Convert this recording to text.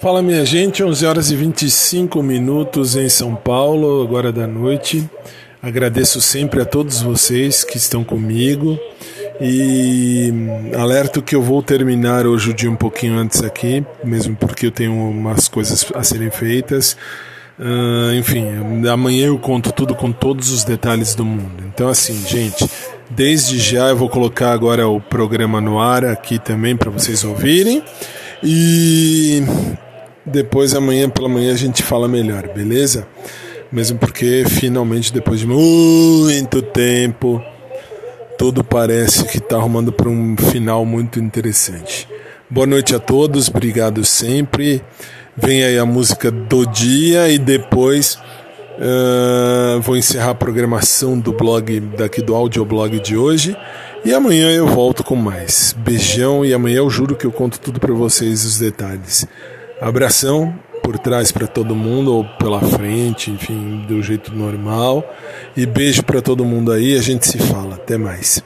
Fala minha gente, 11 horas e 25 minutos em São Paulo, agora da noite. Agradeço sempre a todos vocês que estão comigo e alerto que eu vou terminar hoje o dia um pouquinho antes aqui, mesmo porque eu tenho umas coisas a serem feitas. Uh, enfim, amanhã eu conto tudo com todos os detalhes do mundo. Então, assim, gente, desde já eu vou colocar agora o programa no ar aqui também para vocês ouvirem. E depois amanhã pela manhã a gente fala melhor, beleza? Mesmo porque finalmente depois de muito tempo tudo parece que está arrumando para um final muito interessante. Boa noite a todos, obrigado sempre. Vem aí a música do dia e depois uh, vou encerrar a programação do blog daqui do audioblog de hoje. E amanhã eu volto com mais. Beijão e amanhã eu juro que eu conto tudo para vocês os detalhes. Abração por trás para todo mundo ou pela frente, enfim, do jeito normal. E beijo para todo mundo aí, a gente se fala. Até mais.